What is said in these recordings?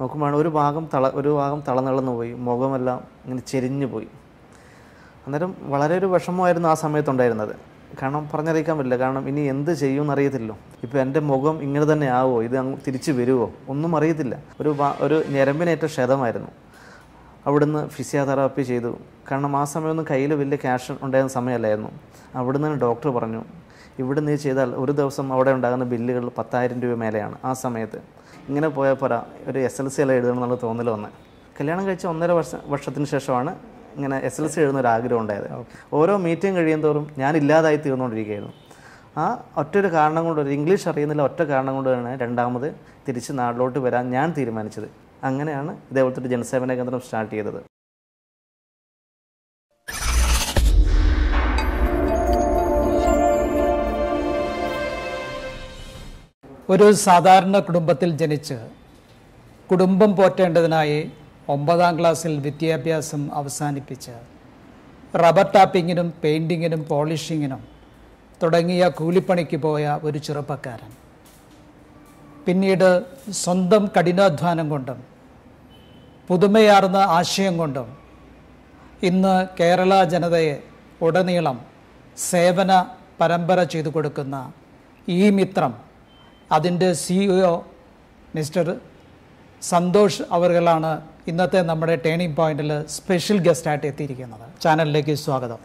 നോക്കുമ്പോഴാണ് ഒരു ഭാഗം തള ഒരു ഭാഗം തളനിളന്നു പോയി മുഖമെല്ലാം ഇങ്ങനെ ചെരിഞ്ഞു പോയി. അന്നേരം വളരെ ഒരു വിഷമമായിരുന്നു ആ സമയത്തുണ്ടായിരുന്നത്. കാരണം പറഞ്ഞറിയിക്കാൻ പറ്റില്ല. കാരണം ഇനി എന്ത് ചെയ്യുമെന്ന് അറിയത്തില്ലല്ലോ. ഇപ്പോൾ എന്റെ മുഖം ഇങ്ങനെ തന്നെ ആവുമോ ഇത് അങ്ങ് തിരിച്ചു വരുമോ ഒന്നും അറിയത്തില്ല. ഒരു ഒരു ഞരമ്പിനേറ്റ ക്ഷതമായിരുന്നു. അവിടുന്ന് ഫിസിയോതെറാപ്പി ചെയ്തു. കാരണം ആ സമയമൊന്നും കയ്യിൽ വലിയ ക്യാഷ് ഉണ്ടായിരുന്ന സമയമല്ലായിരുന്നു. അവിടുന്ന് തന്നെ ഡോക്ടർ പറഞ്ഞു ഇവിടെ നീ ചെയ്താൽ ഒരു ദിവസം അവിടെ ഉണ്ടാകുന്ന ബില്ലുകൾ പത്തായിരം രൂപ മേലെയാണ് ആ സമയത്ത്. ഇങ്ങനെ പോയാൽ പോരാ ഒരു എസ് എൽ സി എല്ലാം എഴുതണം എന്നുള്ള തോന്നൽ വന്നത് കല്യാണം കഴിച്ച ഒന്നര വർഷം വർഷത്തിന് ശേഷമാണ് ഇങ്ങനെ എസ് എൽ സി എഴുതുന്ന ഒരു ആഗ്രഹം ഉണ്ടായത്. ഓരോ മീറ്റിംഗ് കഴിയും തോറും ഞാൻ ഇല്ലാതായി തീർന്നുകൊണ്ടിരിക്കുകയായിരുന്നു ആ ഒറ്റൊരു കാരണം കൊണ്ട് ഒരു ഇംഗ്ലീഷ് അറിയുന്നില്ല ഒറ്റ കാരണം കൊണ്ടാണ് രണ്ടാമത് തിരിച്ച് നാട്ടിലോട്ട് വരാൻ ഞാൻ തീരുമാനിച്ചത്. അങ്ങനെയാണ് ഇതേപോലത്തെ ഒരു ജനസേവന കേന്ദ്രം സ്റ്റാർട്ട് ചെയ്തത്. ഒരു സാധാരണ കുടുംബത്തിൽ ജനിച്ച് കുടുംബം പോറ്റേണ്ടതിനായി ഒമ്പതാം ക്ലാസ്സിൽ വിദ്യാഭ്യാസം അവസാനിപ്പിച്ച് റബ്ബർ ടാപ്പിങ്ങിനും പെയിന്റിങ്ങിനും പോളിഷിങ്ങിനും തുടങ്ങിയ കൂലിപ്പണിക്ക് പോയ ഒരു ചെറുപ്പക്കാരൻ. പിന്നീട് സ്വന്തം കഠിനാധ്വാനം കൊണ്ടും പുതുമയാർന്ന ആശയം കൊണ്ടും ഇന്ന് കേരള ജനതയെ ഉടനീളം സേവന പരമ്പര ചെയ്തു കൊടുക്കുന്ന ഈ മിത്രം അതിന്റെ സിഇഒ മിസ്റ്റർ സന്തോഷ് അവർകളാണ് ഇന്നത്തെ നമ്മുടെ ടേണിംഗ് പോയിന്റിൽ സ്പെഷ്യൽ ഗസ്റ്റായിട്ട് എത്തിയിരിക്കുന്നത്. ചാനലിലേക്ക് സ്വാഗതം.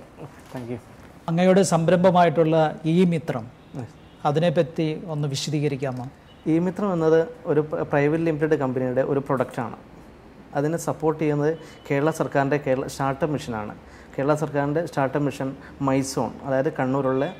താങ്ക് യു അങ്ങയുടെ സംരംഭമായിട്ടുള്ള ഈ മിത്രം അതിനെപ്പറ്റി ഒന്ന് വിശദീകരിക്കാമോ? ഈ മിത്രം എന്നത് ഒരു പ്രൈവറ്റ് ലിമിറ്റഡ് കമ്പനിയുടെ ഒരു പ്രൊഡക്റ്റാണ്. അതിനെ സപ്പോർട്ട് ചെയ്യുന്നത് കേരള സർക്കാരിന്റെ കേരള സ്റ്റാർട്ടപ്പ് മിഷനാണ്. കേരള സർക്കാരിന്റെ സ്റ്റാർട്ടപ്പ് മിഷൻ മൈസോൺ അതായത് കണ്ണൂരുള്ള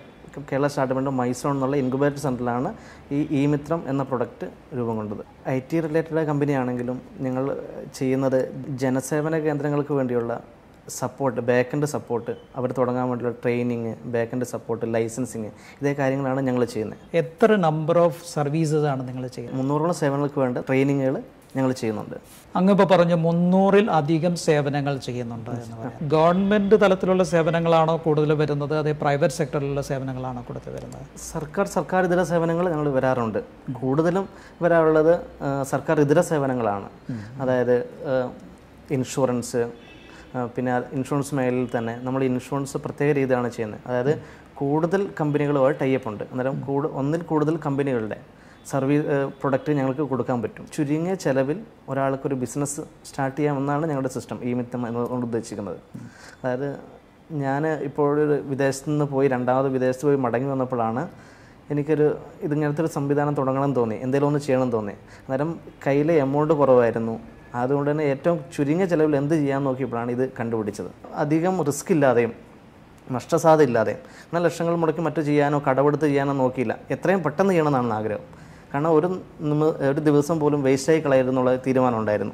കേരള സ്റ്റാർട്ടപ്പിന്റെ മൈസോൺ എന്നുള്ള ഇൻക്യുബേറ്റർ സെന്ററിലാണ് ഈ ഇ മിത്രം എന്ന പ്രൊഡക്റ്റ് രൂപം കൊണ്ടത്. ഐ ടി റിലേറ്റഡ് കമ്പനിയാണെങ്കിലും ഞങ്ങൾ ചെയ്യുന്നത് ജനസേവന കേന്ദ്രങ്ങൾക്ക് വേണ്ടിയുള്ള സപ്പോർട്ട് ബാക്കെൻഡ് സപ്പോർട്ട് അവർ തുടങ്ങാൻ വേണ്ടിയുള്ള ട്രെയിനിങ് ബാക്കെൻഡ് സപ്പോർട്ട് ലൈസൻസിങ് ഇതേ കാര്യങ്ങളാണ് ഞങ്ങൾ ചെയ്യുന്നത്. എത്ര നമ്പർ ഓഫ് സർവീസസ് ആണ് നിങ്ങൾ ചെയ്യുന്നത്? മുന്നൂറോളം സേവനങ്ങൾക്ക് വേണ്ട ട്രെയിനിങ്ങുകൾ ഞങ്ങൾ ചെയ്യുന്നുണ്ട്. അങ്ങ് ഇപ്പോൾ പറഞ്ഞു മുന്നൂറിൽ അധികം സേവനങ്ങൾ ചെയ്യുന്നുണ്ട് ഗവൺമെന്റ് തലത്തിലുള്ള സേവനങ്ങളാണോ കൂടുതൽ വരുന്നത്? അതേ പ്രൈവറ്റ് സെക്ടറിലുള്ള സേവനങ്ങളാണോ കൂടുതൽ വരുന്നത്? സർക്കാർ സർക്കാർ ഇതര സേവനങ്ങൾ ഞങ്ങൾ വരാറുണ്ട്. കൂടുതലും വരാറുള്ളത് സർക്കാർ ഇതര സേവനങ്ങളാണ്. അതായത് ഇൻഷുറൻസ് പിന്നെ ഇൻഷുറൻസ് മേഖലയിൽ തന്നെ നമ്മൾ ഇൻഷുറൻസ് പ്രത്യേക രീതിയിലാണ് ചെയ്യുന്നത്. അതായത് കൂടുതൽ കമ്പനികളുമായി ടൈപ്പ് ഉണ്ട്. അന്നേരം കൂടു ഒന്നിൽ കൂടുതൽ കമ്പനികളുടെ സർവീസ് പ്രൊഡക്റ്റ് ഞങ്ങൾക്ക് കൊടുക്കാൻ പറ്റും. ചുരുങ്ങിയ ചിലവിൽ ഒരാൾക്കൊരു ബിസിനസ് സ്റ്റാർട്ട് ചെയ്യാമെന്നാണ് ഞങ്ങളുടെ സിസ്റ്റം ഈ മിത്തം എന്നതുകൊണ്ട് ഉദ്ദേശിക്കുന്നത്. അതായത് ഞാൻ ഇപ്പോഴൊരു വിദേശത്ത് നിന്ന് പോയി രണ്ടാമത് വിദേശത്ത് പോയി മടങ്ങി വന്നപ്പോഴാണ് എനിക്കൊരു ഇതിങ്ങനത്തെ ഒരു സംവിധാനം തുടങ്ങണം തോന്നി എന്തെങ്കിലും ഒന്ന് ചെയ്യണം തോന്നി. അന്നേരം കയ്യിലെ എമൗണ്ട് കുറവായിരുന്നു. അതുകൊണ്ട് തന്നെ ഏറ്റവും ചുരുങ്ങിയ ചിലവിൽ എന്ത് ചെയ്യാൻ നോക്കിയപ്പോഴാണ് ഇത് കണ്ടുപിടിച്ചത്. അധികം റിസ്ക് ഇല്ലാതെയും നഷ്ടസാധ്യത ഇല്ലാതെയും എന്നാൽ ലക്ഷങ്ങൾ മുടക്കി മറ്റു ചെയ്യാനോ കടപെടുത്ത് ചെയ്യാനോ നോക്കിയില്ല. എത്രയും പെട്ടെന്ന് ചെയ്യണമെന്നാണ് ആഗ്രഹം. കാരണം ഒരു നിമ- ഒരു ദിവസം പോലും വേസ്റ്റായി കളയരുതെന്നുള്ള തീരുമാനം ഉണ്ടായിരുന്നു.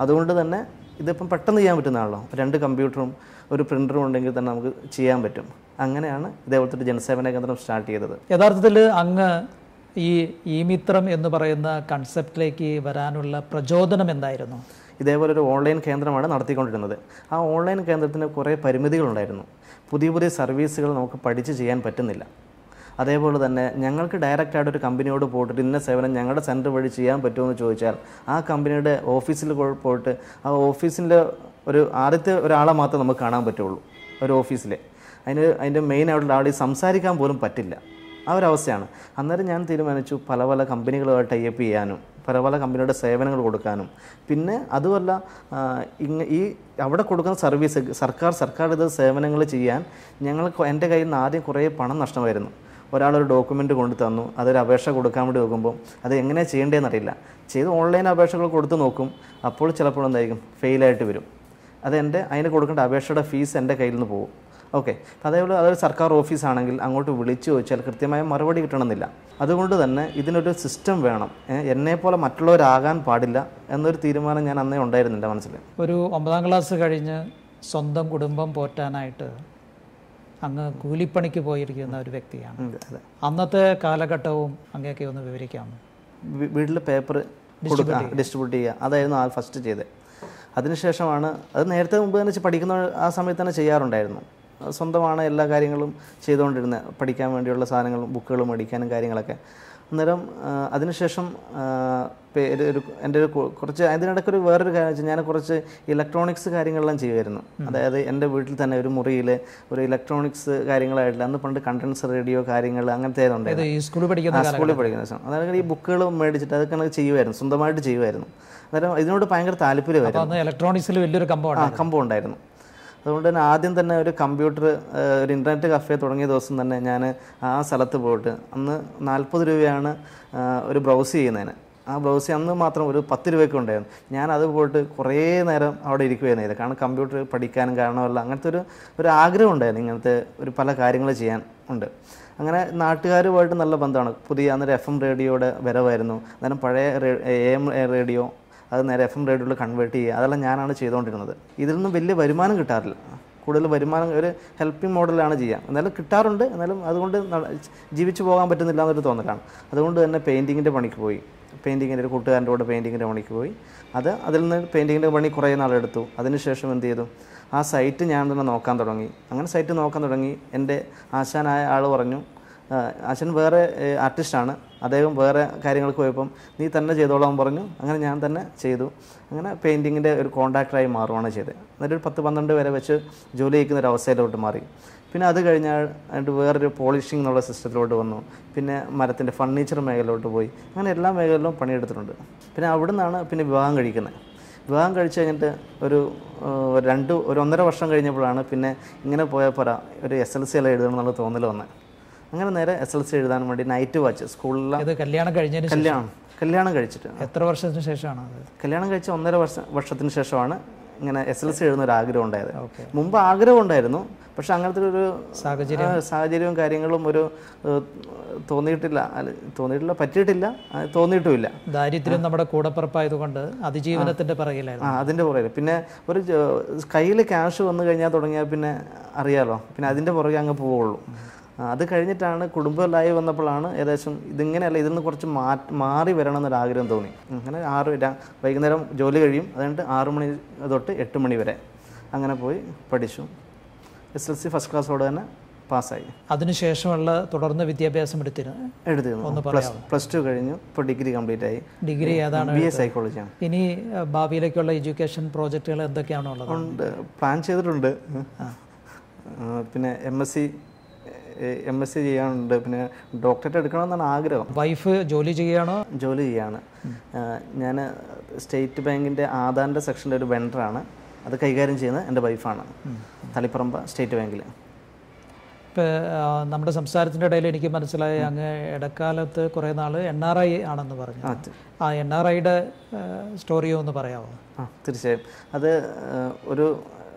അതുകൊണ്ട് തന്നെ ഇതിപ്പം പെട്ടെന്ന് ചെയ്യാൻ പറ്റുന്നതാണല്ലോ രണ്ട് കമ്പ്യൂട്ടറും ഒരു പ്രിന്ററും ഉണ്ടെങ്കിൽ തന്നെ നമുക്ക് ചെയ്യാൻ പറ്റും. അങ്ങനെയാണ് ഇതേപോലത്തെ ഒരു ജനസേവന കേന്ദ്രം സ്റ്റാർട്ട് ചെയ്തത്. യഥാർത്ഥത്തിൽ അങ്ങ് ഈ ഈ മിത്രം എന്ന് പറയുന്ന കൺസെപ്റ്റിലേക്ക് വരാനുള്ള പ്രചോദനം എന്തായിരുന്നു? ഇതേപോലെ ഒരു ഓൺലൈൻ കേന്ദ്രമാണ് നടത്തിക്കൊണ്ടിരുന്നത്. ആ ഓൺലൈൻ കേന്ദ്രത്തിന് കുറേ പരിമിതികളുണ്ടായിരുന്നു. പുതിയ പുതിയ സർവീസുകൾ നമുക്ക് പഠിച്ച് ചെയ്യാൻ പറ്റുന്നില്ല. അതേപോലെ തന്നെ ഞങ്ങൾക്ക് ഡയറക്റ്റായിട്ട് ഒരു കമ്പനിയോട് പോയിട്ട് ഇന്ന സേവനം ഞങ്ങളുടെ സെന്റർ വഴി ചെയ്യാൻ പറ്റുമെന്ന് ചോദിച്ചാൽ ആ കമ്പനിയുടെ ഓഫീസിൽ പോയിട്ട് ആ ഓഫീസിന്റെ ഒരു ആദ്യത്തെ ഒരാളെ മാത്രമേ നമുക്ക് കാണാൻ പറ്റുള്ളൂ ഒരു ഓഫീസിലെ അതിന് അതിന്റെ മെയിൻ ആയിട്ടുള്ള ആളെ സംസാരിക്കാൻ പോലും പറ്റില്ല. ആ ഒരു അവസ്ഥയാണ്. അന്നേരം ഞാൻ തീരുമാനിച്ചു പല പല കമ്പനികളുമായിട്ട് ടൈ അപ്പ് ചെയ്യാനും പല പല കമ്പനിയുടെ സേവനങ്ങൾ കൊടുക്കാനും. പിന്നെ അതുമല്ല ഇങ്ങ ഈ അവിടെ കൊടുക്കുന്ന സർവീസ് സർക്കാർ സർക്കാർ ഇത് സേവനങ്ങൾ ചെയ്യാൻ ഞങ്ങൾക്ക് എന്റെ കയ്യിൽ നിന്ന് ആദ്യം കുറേ പണം നഷ്ടമായിരുന്നു. ഒരാളൊരു ഡോക്യുമെന്റ് കൊണ്ട് തന്നു അതൊരു അപേക്ഷ കൊടുക്കാൻ വേണ്ടി നോക്കുമ്പോൾ അത് എങ്ങനെ ചെയ്യേണ്ടതെന്ന് അറിയില്ല. ചെയ്ത് ഓൺലൈൻ അപേക്ഷകൾ കൊടുത്ത് നോക്കും അപ്പോൾ ചിലപ്പോൾ എന്തായിരിക്കും? ഫെയിലായിട്ട് വരും. അത് എന്റെ അതിന് കൊടുക്കേണ്ട അപേക്ഷയുടെ ഫീസ് എന്റെ കയ്യിൽ നിന്ന് പോകും ഓക്കെ അതേപോലെ അതൊരു സർക്കാർ ഓഫീസാണെങ്കിൽ അങ്ങോട്ട് വിളിച്ചു ചോദിച്ചാൽ കൃത്യമായ മറുപടി കിട്ടണമെന്നില്ല. അതുകൊണ്ട് തന്നെ ഇതിനൊരു സിസ്റ്റം വേണം. എന്നെ പോലെ മറ്റുള്ളവരാകാൻ പാടില്ല എന്നൊരു തീരുമാനം ഞാൻ അന്നേ ഉണ്ടായിരുന്നില്ല മനസ്സിൽ. ഒരു ഒമ്പതാം ക്ലാസ് കഴിഞ്ഞ് സ്വന്തം കുടുംബം പോറ്റാനായിട്ട് അങ്ങ് കൂലിപ്പണിക്ക് പോയിരിക്കുന്ന ഒരു വ്യക്തിയാണ്. അന്നത്തെ കാലഘട്ടവും അങ്ങനെയൊക്കെ ഒന്ന് വിവരിക്കാമോ? വീട്ടിൽ പേപ്പർ കൊടുക്കുക ഡിസ്ട്രിബ്യൂട്ട് ചെയ്യുക. അതായിരുന്നു ആ ഫസ്റ്റ് ചെയ്തത്. അതിനുശേഷമാണ് അത് നേരത്തെ മുമ്പ് തന്നെ പഠിക്കുന്ന ആ സമയത്ത് തന്നെ ചെയ്യാറുണ്ടായിരുന്നു. സ്വന്തമാണ് എല്ലാ കാര്യങ്ങളും ചെയ്തുകൊണ്ടിരുന്നത്. പഠിക്കാൻ വേണ്ടിയുള്ള സാധനങ്ങളും ബുക്കുകളും മേടിക്കാനും കാര്യങ്ങളൊക്കെ. അന്നേരം അതിനുശേഷം പേര് ഒരു എന്റെ ഒരു കുറച്ച് അതിനിടയ്ക്ക് ഒരു വേറൊരു കാര്യം വെച്ചാൽ ഞാൻ കുറച്ച് ഇലക്ട്രോണിക്സ് കാര്യങ്ങളെല്ലാം ചെയ്യുമായിരുന്നു. അതായത് എന്റെ വീട്ടിൽ തന്നെ ഒരു മുറിയിൽ ഒരു ഇലക്ട്രോണിക്സ് കാര്യങ്ങളായിട്ടില്ല. അന്ന് പണ്ട് കണ്ടൻസ് റേഡിയോ കാര്യങ്ങൾ അങ്ങനത്തെ ഉണ്ടായിരുന്നു സ്കൂളിൽ പഠിക്കുന്ന സ്കൂളിൽ പഠിക്കുന്ന അതായത് ഈ ബുക്കുകൾ മേടിച്ചിട്ട് അതൊക്കെ നമുക്ക് ചെയ്യുമായിരുന്നു. സ്വന്തമായിട്ട് ചെയ്യുമായിരുന്നു. അന്നേരം ഇതിനോട് ഭയങ്കര താല്പര്യമായിരുന്നു. ഇലക്ട്രോണിക്സിൽ വലിയൊരു കമ്പം കമ്പം ഉണ്ടായിരുന്നു. അതുകൊണ്ട് തന്നെ ആദ്യം തന്നെ ഒരു കമ്പ്യൂട്ടർ ഒരു ഇന്റർനെറ്റ് കഫേ തുടങ്ങിയ ദിവസം തന്നെ ഞാൻ ആ സ്ഥലത്ത് പോയിട്ട് അന്ന് നാൽപ്പത് രൂപയാണ് ഒരു ബ്രൗസ് ചെയ്യുന്നതിന്. ആ ബ്രൗസ് അന്ന് മാത്രം ഒരു പത്ത് രൂപയ്ക്ക് ഉണ്ടായിരുന്നു. ഞാൻ അത് പോയിട്ട് കുറേ നേരം അവിടെ ഇരിക്കുകയായിരുന്നു ചെയ്തത്. കാരണം കമ്പ്യൂട്ടർ പഠിക്കാനും കാരണമല്ല അങ്ങനത്തെ ഒരു ഒരു ആഗ്രഹം ഉണ്ടായിരുന്നു ഇങ്ങനത്തെ ഒരു പല കാര്യങ്ങൾ ചെയ്യാൻ ഉണ്ട്. അങ്ങനെ നാട്ടുകാരുമായിട്ട് നല്ല ബന്ധമാണ്. പുതിയ അന്നേരം എഫ് എം റേഡിയോയുടെ വരവായിരുന്നു. അന്നേരം പഴയ എ എം റേഡിയോ അത് നേരെ എഫ് എം റേഡിയോയിൽ കൺവേർട്ട് ചെയ്യുക. അതെല്ലാം ഞാനാണ് ചെയ്തുകൊണ്ടിരുന്നത്. ഇതിൽ നിന്നും വലിയ വരുമാനം കിട്ടാറില്ല. കൂടുതൽ വരുമാനം ഒരു ഹെൽപ്പിംഗ് മോഡലാണ് ചെയ്യുക എന്നാലും കിട്ടാറുണ്ട്. എന്നാലും അതുകൊണ്ട് ജീവിച്ചു പോകാൻ പറ്റുന്നില്ല എന്നൊരു തോന്നലാണ്. അതുകൊണ്ട് തന്നെ പെയിന്റിങ്ങിന്റെ പണിക്ക് പോയി. പെയിന്റിങ്ങിന്റെ ഒരു കൂട്ടുകാരന്റെ കൂടെ പെയിന്റിങ്ങിന്റെ പണിക്ക് പോയി. അത് അതിൽ നിന്ന് പെയിന്റിങ്ങിന്റെ പണി കുറേ നാളെടുത്തു അതിനുശേഷം എന്ത് ചെയ്തു? ആ സൈറ്റ് ഞാൻ തന്നെ നോക്കാൻ തുടങ്ങി. അങ്ങനെ സൈറ്റ് നോക്കാൻ തുടങ്ങി. എന്റെ ആശാനായ ആൾ പറഞ്ഞു അച്ഛൻ വേറെ ആർട്ടിസ്റ്റാണ് അദ്ദേഹം വേറെ കാര്യങ്ങൾക്ക് പോയപ്പം നീ തന്നെ ചെയ്തോളാൻ പറഞ്ഞു. അങ്ങനെ ഞാൻ തന്നെ ചെയ്തു. അങ്ങനെ പെയിന്റിങ്ങിന്റെ ഒരു കോൺട്രാക്ടറായി മാറുകയാണ് ചെയ്തത്. എന്നിട്ട് ഒരു പത്ത് പന്ത്രണ്ട് വരെ വെച്ച് ജോലി ചെയ്യിക്കുന്ന ഒരു അവസ്ഥയിലോട്ട് മാറി. പിന്നെ അത് കഴിഞ്ഞാൽ അതിന്റെ വേറൊരു പോളിഷിംഗ് എന്നുള്ള സിസ്റ്റത്തിലോട്ട് വന്നു. പിന്നെ മരത്തിന്റെ ഫർണിച്ചർ മേഖലയിലോട്ട് പോയി. അങ്ങനെ എല്ലാ മേഖലയിലും പണിയെടുത്തിട്ടുണ്ട്. പിന്നെ അവിടെ നിന്നാണ് പിന്നെ വിവാഹം കഴിക്കുന്നത്. വിവാഹം കഴിച്ച് കഴിഞ്ഞിട്ട് ഒരു രണ്ട് ഒരു ഒന്നര വർഷം കഴിഞ്ഞപ്പോഴാണ് പിന്നെ ഇങ്ങനെ പോയപ്പോൾ ഒരു എസ് എൽ സി എല്ലാം എഴുതണം എന്നുള്ള തോന്നൽ വന്നത്. അങ്ങനെ നേരെ എസ് എൽ സി എഴുതാൻ വേണ്ടി നൈറ്റ് വാച്ച് സ്കൂളിലെ കല്യാണം കഴിഞ്ഞതിന് കല്യാണം കല്യാണം കഴിച്ചിട്ട്. എത്ര വർഷത്തിന് ശേഷമാണ് കല്യാണം കഴിച്ച ഒന്നര വർഷം വർഷത്തിന് ശേഷമാണ് ഇങ്ങനെ എസ് എൽ സി എഴുതുന്ന ഒരു ആഗ്രഹം ഉണ്ടായത്. മുമ്പ് ആഗ്രഹം ഉണ്ടായിരുന്നു പക്ഷെ അങ്ങനത്തെ ഒരു സാഹചര്യം? സാഹചര്യവും കാര്യങ്ങളും ഒരു തോന്നിയിട്ടില്ല. തോന്നിയിട്ടില്ല പറ്റിയിട്ടില്ല തോന്നിയിട്ടുമില്ല. ദാരിദ്ര്യം നമ്മുടെ കൂടപ്പുറപ്പായതുകൊണ്ട് അതിജീവനത്തിന്റെ പുറകിലായിരുന്നു. അതിന്റെ പുറകിൽ പിന്നെ ഒരു കയ്യിൽ ക്യാഷ് വന്നു കഴിഞ്ഞാൽ തുടങ്ങിയാൽ പിന്നെ അറിയാലോ. പിന്നെ അതിന്റെ പുറകെ അങ്ങ് പോവുള്ളൂ. അത് കഴിഞ്ഞിട്ടാണ് കുടുംബലായി വന്നപ്പോഴാണ് ഏകദേശം ഇതിങ്ങനെയല്ല ഇതിൽ നിന്ന് കുറച്ച് മാറ്റി മാറി വരണം എന്നൊരു ആഗ്രഹം തോന്നി. അങ്ങനെ ആറ് വൈകുന്നേരം ജോലി കഴിയും. അതുകൊണ്ട് ആറു മണി തൊട്ട് എട്ട് മണി വരെ അങ്ങനെ പോയി പഠിച്ചു. എസ് എൽ സി ഫസ്റ്റ് ക്ലാസ്സോടെ തന്നെ പാസ്സായി. അതിനുശേഷമുള്ള തുടർന്ന് വിദ്യാഭ്യാസം എടുത്തിരുന്നു? എടുത്തിരുന്നു. പ്ലസ് പ്ലസ് ടു കഴിഞ്ഞു. ഇപ്പോൾ ഡിഗ്രി കംപ്ലീറ്റ് ആയി. ഡിഗ്രി ഏതാണ് ബി എ സൈക്കോളജിയാണ് ഇനി ഭാവിയിലേക്കുള്ള എഡ്യൂക്കേഷൻ പ്രോജക്റ്റുകൾ എന്തൊക്കെയാണോ ഉള്ളത് ഉണ്ട്. പ്ലാൻ ചെയ്തിട്ടുണ്ട്. പിന്നെ M S C M S C ചെയ്യാനുണ്ട്. പിന്നെ ഡോക്ടറേറ്റ് എടുക്കണമെന്നാണ് ആഗ്രഹം. വൈഫ് ജോലി ചെയ്യുകയാണോ? ജോലി ചെയ്യാണ്. ഞാൻ സ്റ്റേറ്റ് ബാങ്കിന്റെ ആധാറിന്റെ സെക്ഷനിലെ ഒരു വെണ്ടറാണ് അത് കൈകാര്യം ചെയ്യുന്നത് എന്റെ വൈഫാണ് തളിപ്പറമ്പ സ്റ്റേറ്റ് ബാങ്കിൽ ഇപ്പം നമ്മുടെ സംസാരത്തിന്റെ ഇടയിൽ എനിക്ക് മനസ്സിലായി അങ്ങ് ഇടക്കാലത്ത് കുറേ നാൾ എൻ ആർ ഐ ആണെന്ന് പറഞ്ഞു. ആ എൻ ആർ ഐയുടെ സ്റ്റോറിയോ ഒന്ന് പറയാമോ? ആ തീർച്ചയായും. അത് ഒരു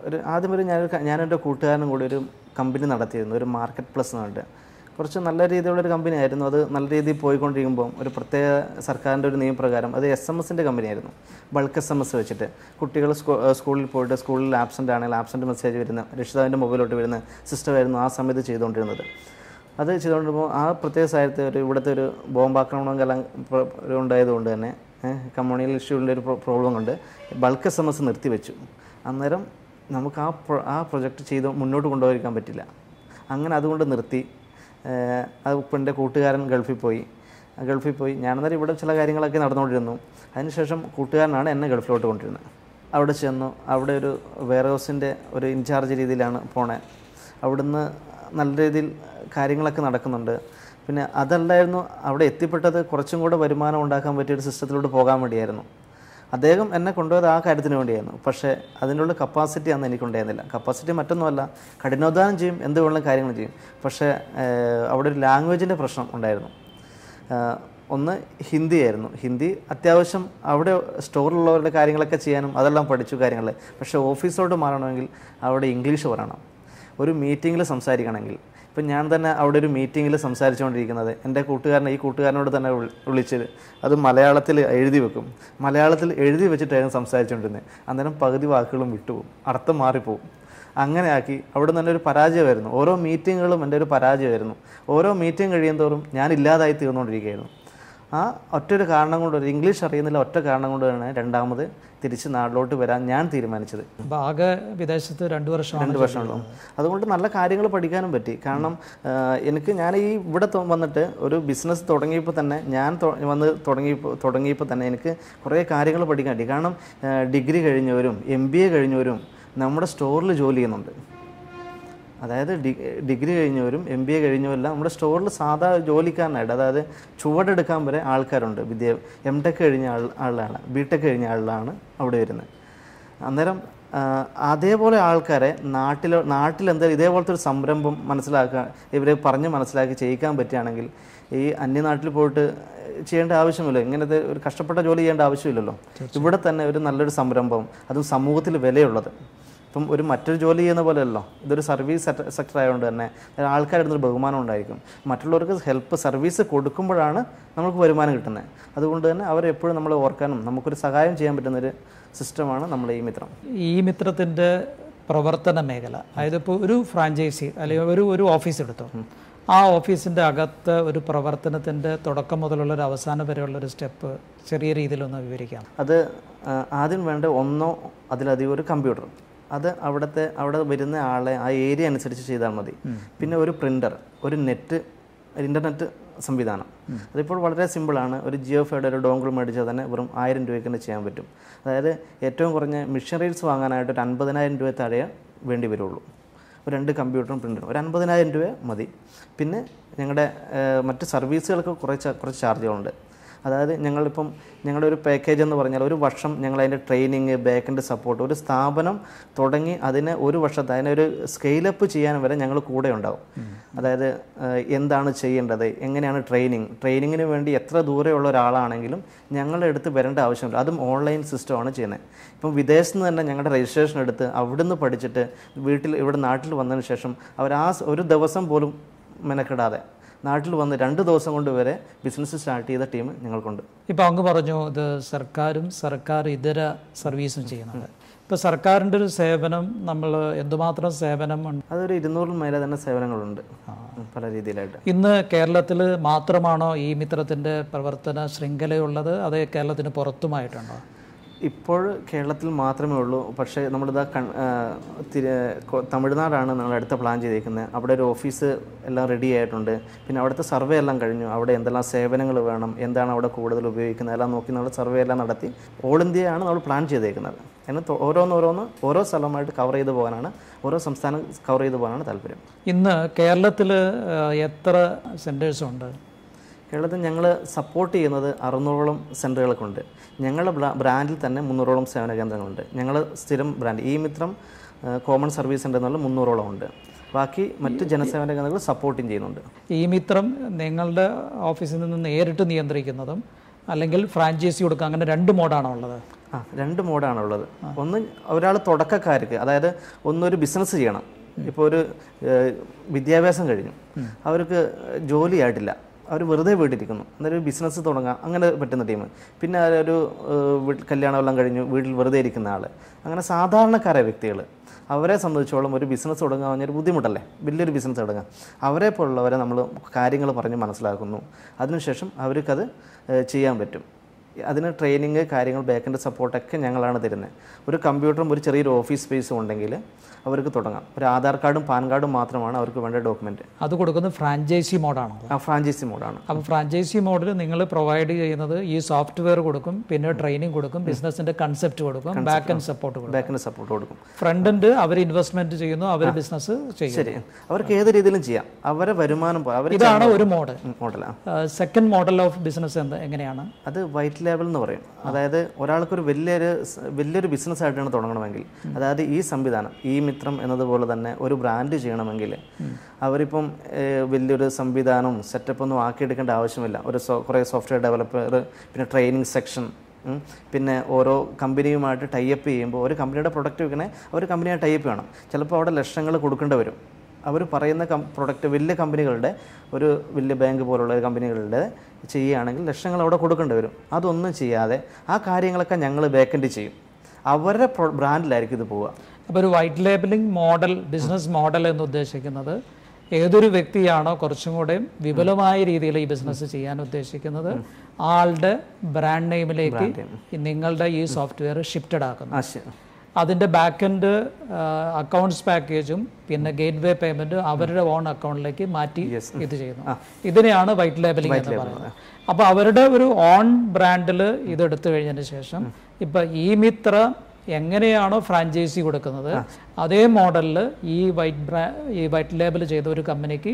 ഒരു ആദ്യം ഒരു ഞാൻ ഞാനെന്റെ എന്റെ കൂട്ടുകാരനും കൂടി ഒരു കമ്പനി നടത്തിയിരുന്നു ഒരു മാർക്കറ്റ് പ്ലസ് എന്ന് പറഞ്ഞിട്ട്. കുറച്ച് നല്ല രീതിയിലുള്ള ഒരു കമ്പനി ആയിരുന്നു. അത് നല്ല രീതിയിൽ പോയിക്കൊണ്ടിരിക്കുമ്പോൾ ഒരു പ്രത്യേക സർക്കാരിന്റെ ഒരു നിയമപ്രകാരം അത് എസ് എം എസിന്റെ കമ്പനിയായിരുന്നു ബൾക്ക് എസ് എം എസ് വെച്ചിട്ട്. കുട്ടികൾ സ്കൂ- സ്കൂളിൽ പോയിട്ട് സ്കൂളിൽ ആബ്സെന്റ് ആണെങ്കിൽ ആബ്സെന്റ് മെസ്സേജ് വരുന്ന രക്ഷിതാവിന്റെ മൊബൈലോട്ട് വരുന്ന സിസ്റ്റമായിരുന്നു ആ സമയത്ത് ചെയ്തുകൊണ്ടിരുന്നത്. അത് ചെയ്തുകൊണ്ടിരുമ്പോൾ ആ പ്രത്യേക സാഹചര്യത്തിൽ ഒരു ഇവിടുത്തെ ഒരു ബോംബാക്രമണമെല്ലാം ഉണ്ടായതുകൊണ്ട് തന്നെ കമ്മ്യൂണിയൽ ഇഷ്യൂവിന്റെ ഒരു പ്രോബ്ലം കൊണ്ട് ബൾക്ക് എസ് എം എസ് നിർത്തിവെച്ചു. അന്നേരം നമുക്ക് ആ ആ പ്രൊജക്റ്റ് ചെയ്ത് മുന്നോട്ട് കൊണ്ടുപോയിരിക്കാൻ പറ്റില്ല. അങ്ങനെ അതുകൊണ്ട് നിർത്തി. അത് എന്റെ കൂട്ടുകാരൻ ഗൾഫിൽ പോയി. ഗൾഫിൽ പോയി. ഞാനന്നേരം ഇവിടെ ചില കാര്യങ്ങളൊക്കെ നടന്നുകൊണ്ടിരുന്നു. അതിനുശേഷം കൂട്ടുകാരനാണ് എന്നെ ഗൾഫിലോട്ട് കൊണ്ടിരുന്നത് അവിടെ ചെന്നു. അവിടെ ഒരു വെയർ ഹൗസിന്റെ ഒരു ഇൻചാർജ് രീതിയിലാണ് പോണേ. അവിടുന്ന് നല്ല രീതിയിൽ കാര്യങ്ങളൊക്കെ നടക്കുന്നുണ്ട്. പിന്നെ അതല്ലായിരുന്നു അവിടെ എത്തിപ്പെട്ടത് കുറച്ചും കൂടെ വരുമാനം ഉണ്ടാക്കാൻ പറ്റിയ ഒരു സിസ്റ്റത്തിലോട്ട് പോകാൻ വേണ്ടിയായിരുന്നു. അദ്ദേഹം എന്നെ കൊണ്ടുപോയത് ആ കാര്യത്തിന് വേണ്ടിയായിരുന്നു. പക്ഷേ അതിനുള്ള കപ്പാസിറ്റി അന്ന് എനിക്കുണ്ടായിരുന്നില്ല. കപ്പാസിറ്റി മറ്റൊന്നുമല്ല കഠിനാധ്വാനം ചെയ്യും എന്ത് വേണമെങ്കിലും കാര്യങ്ങൾ ചെയ്യും. പക്ഷേ അവിടെ ഒരു ലാംഗ്വേജിന്റെ പ്രശ്നം ഉണ്ടായിരുന്നു. ഒന്ന് ഹിന്ദി ആയിരുന്നു. ഹിന്ദി അത്യാവശ്യം അവിടെ സ്റ്റോറിലുള്ളവരുടെ കാര്യങ്ങളൊക്കെ ചെയ്യാനും അതെല്ലാം പഠിച്ചു കാര്യങ്ങൾ. പക്ഷേ ഓഫീസിലോട്ട് മാറണമെങ്കിൽ അവിടെ ഇംഗ്ലീഷ് പറയണം. ഒരു മീറ്റിങ്ങിൽ സംസാരിക്കണമെങ്കിൽ. ഇപ്പം ഞാൻ തന്നെ അവിടെ ഒരു മീറ്റിങ്ങിൽ സംസാരിച്ചുകൊണ്ടിരിക്കുന്നത്. എന്റെ കൂട്ടുകാരനെ ഈ കൂട്ടുകാരനോട് തന്നെ വിളിച്ച് അത് മലയാളത്തിൽ എഴുതി വെക്കും. മലയാളത്തിൽ എഴുതി വെച്ചിട്ടായിരുന്നു സംസാരിച്ചുകൊണ്ടിരുന്നത്. അന്നേരം പകുതി വാക്കുകളും വിട്ടുപോകും. അർത്ഥം മാറിപ്പോവും അങ്ങനെയാക്കി അവിടെ തന്നെ ഒരു പരാജയമായിരുന്നു. ഓരോ മീറ്റിങ്ങുകളും എന്റെ ഒരു പരാജയമായിരുന്നു. ഓരോ മീറ്റിംഗ് കഴിയും തോറും ഞാൻ ഇല്ലാതായി തീർന്നുകൊണ്ടിരിക്കുകയായിരുന്നു. ആ ഒറ്റൊരു കാരണം കൊണ്ട് ഒരു ഇംഗ്ലീഷ് അറിയുന്നില്ല ഒറ്റ കാരണം കൊണ്ടാണ് രണ്ടാമത് തിരിച്ച് നാട്ടിലോട്ട് വരാൻ ഞാൻ തീരുമാനിച്ചത്. ആകെ വിദേശത്ത് രണ്ട് വർഷം രണ്ട് വർഷമുള്ളൂ അതുകൊണ്ട് നല്ല കാര്യങ്ങൾ പഠിക്കാനും പറ്റി. കാരണം എനിക്ക് ഞാൻ ഈ ഇവിടെ വന്നിട്ട് ഒരു ബിസിനസ് തുടങ്ങിയപ്പോൾ തന്നെ ഞാൻ വന്ന് തുടങ്ങിയപ്പോൾ തുടങ്ങിയപ്പോൾ തന്നെ എനിക്ക് കുറേ കാര്യങ്ങൾ പഠിക്കാൻ പറ്റി. കാരണം ഡിഗ്രി കഴിഞ്ഞവരും എം ബി എ കഴിഞ്ഞവരും നമ്മുടെ സ്റ്റോറിൽ ജോലി ചെയ്യുന്നുണ്ട്. അതായത് ഡിഗ്രി കഴിഞ്ഞവരും എം ബി എ കഴിഞ്ഞവരെല്ലാം നമ്മുടെ സ്റ്റോറിൽ സാധാ ജോലിക്കാരനായിട്ട് അതായത് ചുവടെടുക്കാൻ വരെ ആൾക്കാരുണ്ട്. വിദ്യ എം ടെക് കഴിഞ്ഞ ആൾ ആളാണ് ബി ടെക് കഴിഞ്ഞ ആളാണ് അവിടെ വരുന്നത്. അന്നേരം അതേപോലെ ആൾക്കാരെ നാട്ടിലോ നാട്ടിൽ എന്തായാലും ഇതേപോലത്തെ ഒരു സംരംഭം മനസ്സിലാക്കുക ഇവരെ പറഞ്ഞ് മനസ്സിലാക്കി ചെയ്യിക്കാൻ പറ്റുകയാണെങ്കിൽ ഈ അന്യനാട്ടിൽ പോയിട്ട് ചെയ്യേണ്ട ആവശ്യമില്ല. ഇങ്ങനത്തെ ഒരു കഷ്ടപ്പെട്ട ജോലി ചെയ്യേണ്ട ആവശ്യമില്ലല്ലോ. ഇവിടെ തന്നെ ഒരു നല്ലൊരു സംരംഭം അതും സമൂഹത്തിൽ വിലയുള്ളത്. ഇപ്പം ഒരു മറ്റൊരു ജോലി ചെയ്യുന്ന പോലെയല്ലോ. ഇതൊരു സർവീസ് സെക്ടർ ആയതുകൊണ്ട് തന്നെ ആൾക്കാരുടെ ഒരു ബഹുമാനം ഉണ്ടായിരിക്കും. മറ്റുള്ളവർക്ക് ഹെൽപ്പ് സർവീസ് കൊടുക്കുമ്പോഴാണ് നമുക്ക് വരുമാനം കിട്ടുന്നത്. അതുകൊണ്ട് തന്നെ അവരെപ്പോഴും നമ്മളെ ഓർക്കാനും നമുക്കൊരു സഹായം ചെയ്യാൻ പറ്റുന്നൊരു സിസ്റ്റമാണ് നമ്മുടെ ഈ മിത്രം. ഈ മിത്രത്തിന്റെ പ്രവർത്തന മേഖല അതായത് ഇപ്പോൾ ഒരു ഫ്രാഞ്ചൈസി അല്ലെങ്കിൽ ഒരു ഒരു ഓഫീസ് എടുത്തോ ആ ഓഫീസിന്റെ അകത്ത് ഒരു പ്രവർത്തനത്തിന്റെ തുടക്കം മുതലുള്ള ഒരു അവസാനം വരെയുള്ള ഒരു സ്റ്റെപ്പ് ചെറിയ രീതിയിലൊന്ന് വിവരിക്കാം. അത് ആദ്യം വേണ്ട ഒന്നോ അതിലധികം ഒരു കമ്പ്യൂട്ടർ. അത് അവിടുത്തെ അവിടെ വരുന്ന ആളെ ആ ഏരിയ അനുസരിച്ച് ചെയ്താൽ മതി. പിന്നെ ഒരു പ്രിന്റർ ഒരു നെറ്റ് ഇന്റർനെറ്റ് സംവിധാനം. അതിപ്പോൾ വളരെ സിമ്പിളാണ്. ഒരു ജിയോ ഫൈഡ് ഒരു ഡോങ്കിൾ മേടിച്ചാൽ തന്നെ വെറും ആയിരം രൂപയ്ക്ക് തന്നെ ചെയ്യാൻ പറ്റും. അതായത് ഏറ്റവും കുറഞ്ഞ മിഷനറീസ് വാങ്ങാനായിട്ട് ഒരു അൻപതിനായിരം രൂപ താഴെ വേണ്ടി വരുള്ളൂ. ഒരു രണ്ട് കമ്പ്യൂട്ടറും പ്രിന്ററും ഒരു അൻപതിനായിരം രൂപ മതി. പിന്നെ ഞങ്ങളുടെ മറ്റ് സർവീസുകൾക്ക് കുറച്ച് കുറച്ച് ചാർജുകളുണ്ട്. അതായത് ഞങ്ങളിപ്പം ഞങ്ങളുടെ ഒരു പാക്കേജ് എന്ന് പറഞ്ഞാൽ ഒരു വർഷം ഞങ്ങൾ അതിന്റെ ട്രെയിനിങ് ബാക്കിന്റെ സപ്പോർട്ട് ഒരു സ്ഥാപനം തുടങ്ങി അതിനെ ഒരു വർഷത്തെ അതിനൊരു സ്കെയിലപ്പ് ചെയ്യാൻ വരെ ഞങ്ങൾ കൂടെ ഉണ്ടാവും. അതായത് എന്താണ് ചെയ്യേണ്ടത്? എങ്ങനെയാണ് ട്രെയിനിങ് ട്രെയിനിങ്ങിന് വേണ്ടി എത്ര ദൂരെയുള്ള ഒരാളാണെങ്കിലും ഞങ്ങളുടെ അടുത്ത് വരേണ്ട ആവശ്യമില്ല. അതും ഓൺലൈൻ സിസ്റ്റമാണ് ചെയ്യുന്നത്. ഇപ്പം വിദേശത്ത് നിന്ന് തന്നെ ഞങ്ങളുടെ രജിസ്ട്രേഷൻ എടുത്ത് അവിടുന്ന് പഠിച്ചിട്ട് വീട്ടിൽ ഇവിടെ നാട്ടിൽ വന്നതിന് ശേഷം അവർ ആ ഒരു ദിവസം പോലും മെനക്കെടാതെ നാട്ടിൽ വന്ന് രണ്ട് ദിവസം കൊണ്ട് വരെ ബിസിനസ് സ്റ്റാർട്ട് ചെയ്ത ടീം ഞങ്ങൾക്കുണ്ട്. ഇപ്പോൾ അങ്ങ് പറഞ്ഞു ഇത് സർക്കാരും സർക്കാർ ഇതര സർവീസും ചെയ്യുന്നുണ്ട്. ഇപ്പോൾ സർക്കാരിന്റെ ഒരു സേവനം നമ്മൾ എന്തുമാത്രം സേവനം ഉണ്ട് അതൊരു ഇരുന്നൂറിൽ മേലെ തന്നെ സേവനങ്ങളുണ്ട്. പല രീതിയിലായിട്ട്. ഇന്ന് കേരളത്തിൽ മാത്രമാണോ ഈ മിത്രത്തിന്റെ പ്രവർത്തന ശൃംഖലയുള്ളത്? അതേ കേരളത്തിന് പുറത്തുമായിട്ടുണ്ടോ? ഇപ്പോൾ കേരളത്തിൽ മാത്രമേ ഉള്ളൂ. പക്ഷേ നമ്മളിതാ കൺ തമിഴ്നാടാണ് നമ്മൾ അടുത്ത പ്ലാൻ ചെയ്തേക്കുന്നത് അവിടെ ഒരു ഓഫീസ് എല്ലാം റെഡി ആയിട്ടുണ്ട്. പിന്നെ അവിടുത്തെ സർവേ എല്ലാം കഴിഞ്ഞു. അവിടെ എന്തെല്ലാം സേവനങ്ങൾ വേണം എന്താണ് അവിടെ കൂടുതൽ ഉപയോഗിക്കുന്നത് എല്ലാം നോക്കി നമ്മൾ സർവേ എല്ലാം നടത്തി. ഓൾ ഇന്ത്യയാണ് നമ്മൾ പ്ലാൻ ചെയ്തേക്കുന്നത്. തൊ- ഓരോന്നോരോന്ന് ഓരോ സ്ഥലമായിട്ട് കവർ ചെയ്തു പോകാനാണ് ഓരോ സംസ്ഥാനം കവർ ചെയ്തു പോകാനാണ് താല്പര്യം. ഇന്ന് കേരളത്തിൽ എത്ര സെന്റേഴ്സ് ഉണ്ട്? കേരളത്തിൽ ഞങ്ങൾ സപ്പോർട്ട് ചെയ്യുന്നത് അറുന്നൂറോളം സെന്ററുകളൊക്കെ ഉണ്ട് ഞങ്ങളുടെ ബ്രാ- ബ്രാൻഡിൽ തന്നെ മുന്നൂറോളം സേവന കേന്ദ്രങ്ങളുണ്ട്. ഞങ്ങൾ സ്ഥിരം ബ്രാൻഡ് ഈ മിത്രം കോമൺ സർവീസ് സെന്റർ എന്നുള്ള മുന്നൂറോളം ഉണ്ട്. ബാക്കി മറ്റ് ജനസേവന കേന്ദ്രങ്ങൾ സപ്പോർട്ടും ചെയ്യുന്നുണ്ട്. ഈ മിത്രം നിങ്ങളുടെ ഓഫീസിൽ നിന്ന് നേരിട്ട് നിയന്ത്രിക്കുന്നതും അല്ലെങ്കിൽ ഫ്രാഞ്ചൈസി കൊടുക്കുക അങ്ങനെ രണ്ട് മോഡാണോ ഉള്ളത്? ആ രണ്ട് മോഡാണ് ഉള്ളത്. ഒന്ന് ഒരാൾ തുടക്കക്കാർക്ക് അതായത് ഒന്നൊരു ബിസിനസ് ചെയ്യണം. ഇപ്പോൾ ഒരു വിദ്യാഭ്യാസം കഴിഞ്ഞു. അവർക്ക് ജോലി ആയിട്ടില്ല അവർ വെറുതെ വീട്ടിലിരിക്കുന്നു അന്നേരം ഒരു ബിസിനസ് തുടങ്ങാം. അങ്ങനെ പറ്റുന്ന ടീം പിന്നെ ഒരു വീട്ടിൽ കല്യാണമെല്ലാം കഴിഞ്ഞു വീട്ടിൽ വെറുതെ ഇരിക്കുന്ന ആൾ അങ്ങനെ സാധാരണക്കാരായ വ്യക്തികൾ അവരെ സംബന്ധിച്ചോളം ഒരു ബിസിനസ് തുടങ്ങുക പറഞ്ഞൊരു ബുദ്ധിമുട്ടല്ലേ? വലിയൊരു ബിസിനസ് തുടങ്ങാം അവരെ പോലുള്ളവരെ നമ്മൾ കാര്യങ്ങൾ പറഞ്ഞ് മനസ്സിലാക്കുന്നു. അതിനുശേഷം അവർക്കത് ചെയ്യാൻ പറ്റും. അതിന് ട്രെയിനിങ് കാര്യങ്ങൾ ബാക്കിന്റെ സപ്പോർട്ടൊക്കെ ഞങ്ങളാണ് തരുന്നത്. ഒരു കമ്പ്യൂട്ടറും ഒരു ചെറിയൊരു ഓഫീസ് സ്പേസും ഉണ്ടെങ്കിൽ അവർക്ക് തുടങ്ങാം. ഒരു ആധാർ കാർഡും പാൻ കാർഡും മാത്രമാണ് അവർക്ക് വേണ്ട ഡോക്യുമെന്റ് അത് കൊടുക്കുന്നത് ഫ്രാഞ്ചൈസി മോഡാണ് ആ ഫ്രാഞ്ചൈസി മോഡാണ് അപ്പോൾ ഫ്രാഞ്ചൈസി മോഡിൽ നിങ്ങൾ പ്രൊവൈഡ് ചെയ്യുന്നത് ഈ സോഫ്റ്റ്വെയർ കൊടുക്കും പിന്നെ ട്രെയിനിങ് കൊടുക്കും ബിസിനസിന്റെ കൺസെപ്റ്റ് കൊടുക്കും ബാക്ക് ആൻഡ് സപ്പോർട്ട് കൊടുക്കും. ബാക്ക് ആൻഡ് സപ്പോർട്ട് കൊടുക്കും. ഫ്രണ്ട് എൻഡ് അവർ ഇൻവെസ്റ്റ്മെന്റ് ചെയ്യുന്നു അവർ ബിസിനസ് ചെയ്യും ശരി. അവർക്ക് ഏത് രീതിയിലും ചെയ്യാം. അവരെ വരുമാനം ഇതാണ് ഒരു മോഡൽ മോഡലാണ് സെക്കൻഡ് മോഡൽ ഓഫ് ബിസിനസ് എന്ത് എങ്ങനെയാണ്? അത് വൈറ്റ് ലേബൽ എന്ന് പറയും. അതായത് ഒരാൾക്കൊരു വലിയൊരു വലിയൊരു ബിസിനസ് ആയിട്ടാണ് തുടങ്ങണമെങ്കിൽ അതായത് ഈ സംവിധാനം ഈ മിത്രം എന്നതുപോലെ തന്നെ ഒരു ബ്രാൻഡ് ചെയ്യണമെങ്കിൽ അവരിപ്പം വലിയൊരു സംവിധാനവും സെറ്റപ്പൊന്നും ആക്കിയെടുക്കേണ്ട ആവശ്യമില്ല. ഒരു സോ കുറേ സോഫ്റ്റ്വെയർ ഡെവലപ്പർ പിന്നെ ട്രെയിനിങ് സെക്ഷൻ പിന്നെ ഓരോ കമ്പനിയുമായിട്ട് ടൈ അപ്പ് ചെയ്യുമ്പോൾ ഒരു കമ്പനിയുടെ പ്രൊഡക്റ്റ് വിൽക്കണേ ഒരു കമ്പനിയായി ടൈപ്പ് വേണം ചിലപ്പോൾ അവിടെ ലക്ഷങ്ങൾ കൊടുക്കേണ്ടി വരും. അവർ പറയുന്ന കം പ്രൊഡക്റ്റ് വലിയ കമ്പനികളുടെ ഒരു വലിയ ബാങ്ക് പോലുള്ള കമ്പനികളുടെ ചെയ്യുകയാണെങ്കിൽ ലക്ഷങ്ങൾ അവിടെ കൊടുക്കേണ്ടി വരും. അതൊന്നും ചെയ്യാതെ ആ കാര്യങ്ങളൊക്കെ ഞങ്ങൾ വേക്കന്റ് ചെയ്യും. അവരുടെ പ്രൊ- ബ്രാൻഡിലായിരിക്കും ഇത് പോവുക. അപ്പോൾ ഒരു white labelling model business model എന്ന് ഉദ്ദേശിക്കുന്നത് ഏതൊരു വ്യക്തിയാണോ കുറച്ചും കൂടെ വിപുലമായ രീതിയിൽ ഈ ബിസിനസ് ചെയ്യാൻ ഉദ്ദേശിക്കുന്നത് ആളുടെ ബ്രാൻഡ് നെയിമിലേക്ക് നിങ്ങളുടെ ഈ സോഫ്റ്റ്വെയർ ഷിഫ്റ്റഡ് ആക്കുന്നു. അതിന്റെ ബാക്ക് എൻഡ് അക്കൗണ്ട്സ് പാക്കേജും പിന്നെ ഗേറ്റ് വേ പേയ്മെന്റ് അവരുടെ ഓൺ അക്കൗണ്ടിലേക്ക് മാറ്റി ഇത് ചെയ്യുന്നു. ഇതിനെയാണ് വൈറ്റ് ലേബലിംഗ് എന്ന് പറയുന്നത്. അപ്പോൾ അവരുടെ ഒരു ഓൺ ബ്രാൻഡിൽ ഇത് എടുത്തു കഴിഞ്ഞതിന് ശേഷം ഇപ്പൊ ഈ മിത്ര എങ്ങനെയാണോ ഫ്രാഞ്ചൈസി കൊടുക്കുന്നത് അതേ മോഡലിൽ ഈ വൈറ്റ് ബ്രാ ഈ വൈറ്റ് ലേബൽ ചെയ്ത ഒരു കമ്പനിക്ക്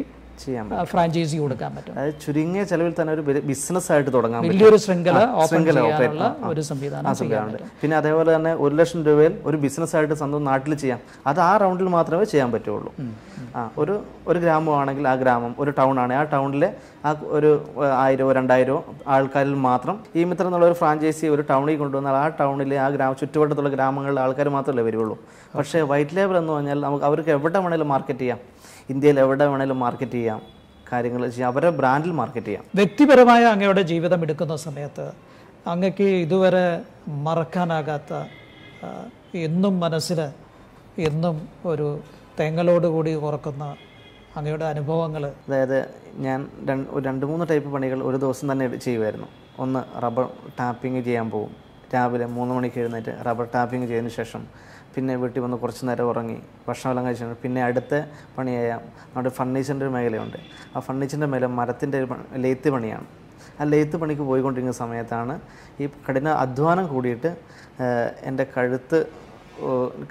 ഫ്രാഞ്ചൈസി കൊടുക്കാൻ പറ്റും. അതായത് ചുരുങ്ങിയ ചെലവിൽ തന്നെ ഒരു ബിസിനസ് ആയിട്ട് തുടങ്ങാൻ വലിയൊരു ശൃംഖല ശൃംഖല ഒരു സംവിധാനം പിന്നെ അതേപോലെ തന്നെ ഒരു ലക്ഷം രൂപയിൽ ഒരു ബിസിനസ് ആയിട്ട് സ്വന്തം നാട്ടിൽ ചെയ്യാം. അത് ആ റൗണ്ടിൽ മാത്രമേ ചെയ്യാൻ പറ്റുള്ളൂ. ആ ഒരു ഒരു ഗ്രാമമാണെങ്കിൽ ആ ഗ്രാമം ഒരു ടൗൺ ആണ്. ആ ടൗണിലെ ആ ഒരു ആയിരമോ രണ്ടായിരമോ ആൾക്കാരിൽ മാത്രം ഈ മിത്രം എന്നുള്ള ഒരു ഫ്രാഞ്ചൈസി ഒരു ടൗണിൽ കൊണ്ടുവന്നാൽ ആ ടൗണിലെ ആ ഗ്രാമ ചുറ്റുവട്ടത്തുള്ള ഗ്രാമങ്ങളിലെ ആൾക്കാർ മാത്രമല്ലേ വരുള്ളൂ. പക്ഷേ വൈറ്റ് ലേബർ എന്ന് പറഞ്ഞാൽ നമുക്ക് അവർക്ക് എവിടെ വേണമെങ്കിലും മാർക്കറ്റ് ചെയ്യാം. ഇന്ത്യയിൽ എവിടെ വേണേലും മാർക്കറ്റ് ചെയ്യാം. കാര്യങ്ങൾ ചെയ്യാം. അവരുടെ ബ്രാൻഡിൽ മാർക്കറ്റ് ചെയ്യാം. വ്യക്തിപരമായ അങ്ങയുടെ ജീവിതം എടുക്കുന്ന സമയത്ത് അങ്ങക്ക് ഇതുവരെ മറക്കാനാകാത്ത എന്നും മനസ്സിൽ എന്നും ഒരു തേങ്ങലോടുകൂടി ഓർക്കുന്ന അങ്ങയുടെ അനുഭവങ്ങൾ. അതായത് ഞാൻ രണ്ട് മൂന്ന് ടൈപ്പ് പണികൾ ഒരു ദിവസം തന്നെ ചെയ്യുമായിരുന്നു ഒന്ന് റബ്ബർ ടാപ്പിംഗ് ചെയ്യാൻ പോകും രാവിലെ മൂന്ന് മണിക്ക് എഴുന്നേറ്റ് റബ്ബർ ടാപ്പിംഗ് ചെയ്തതിന് ശേഷം പിന്നെ വീട്ടിൽ വന്ന് കുറച്ച് നേരം ഉറങ്ങി ഭക്ഷണമെല്ലാം കഴിച്ചു പിന്നെ അടുത്ത പണിയായ നമ്മുടെ ഫർണിച്ചറിന്റെ ഒരു മേഖലയുണ്ട്. ആ ഫർണിച്ചറിന്റെ മേലെ മരത്തിന്റെ ഒരു ലെയ്ത്ത് പണിയാണ്. ആ ലെയ്ത്ത് പണിക്ക് പോയിക്കൊണ്ടിരിക്കുന്ന സമയത്താണ് ഈ കഠിന അധ്വാനം കൂടിയിട്ട് എന്റെ കഴുത്ത്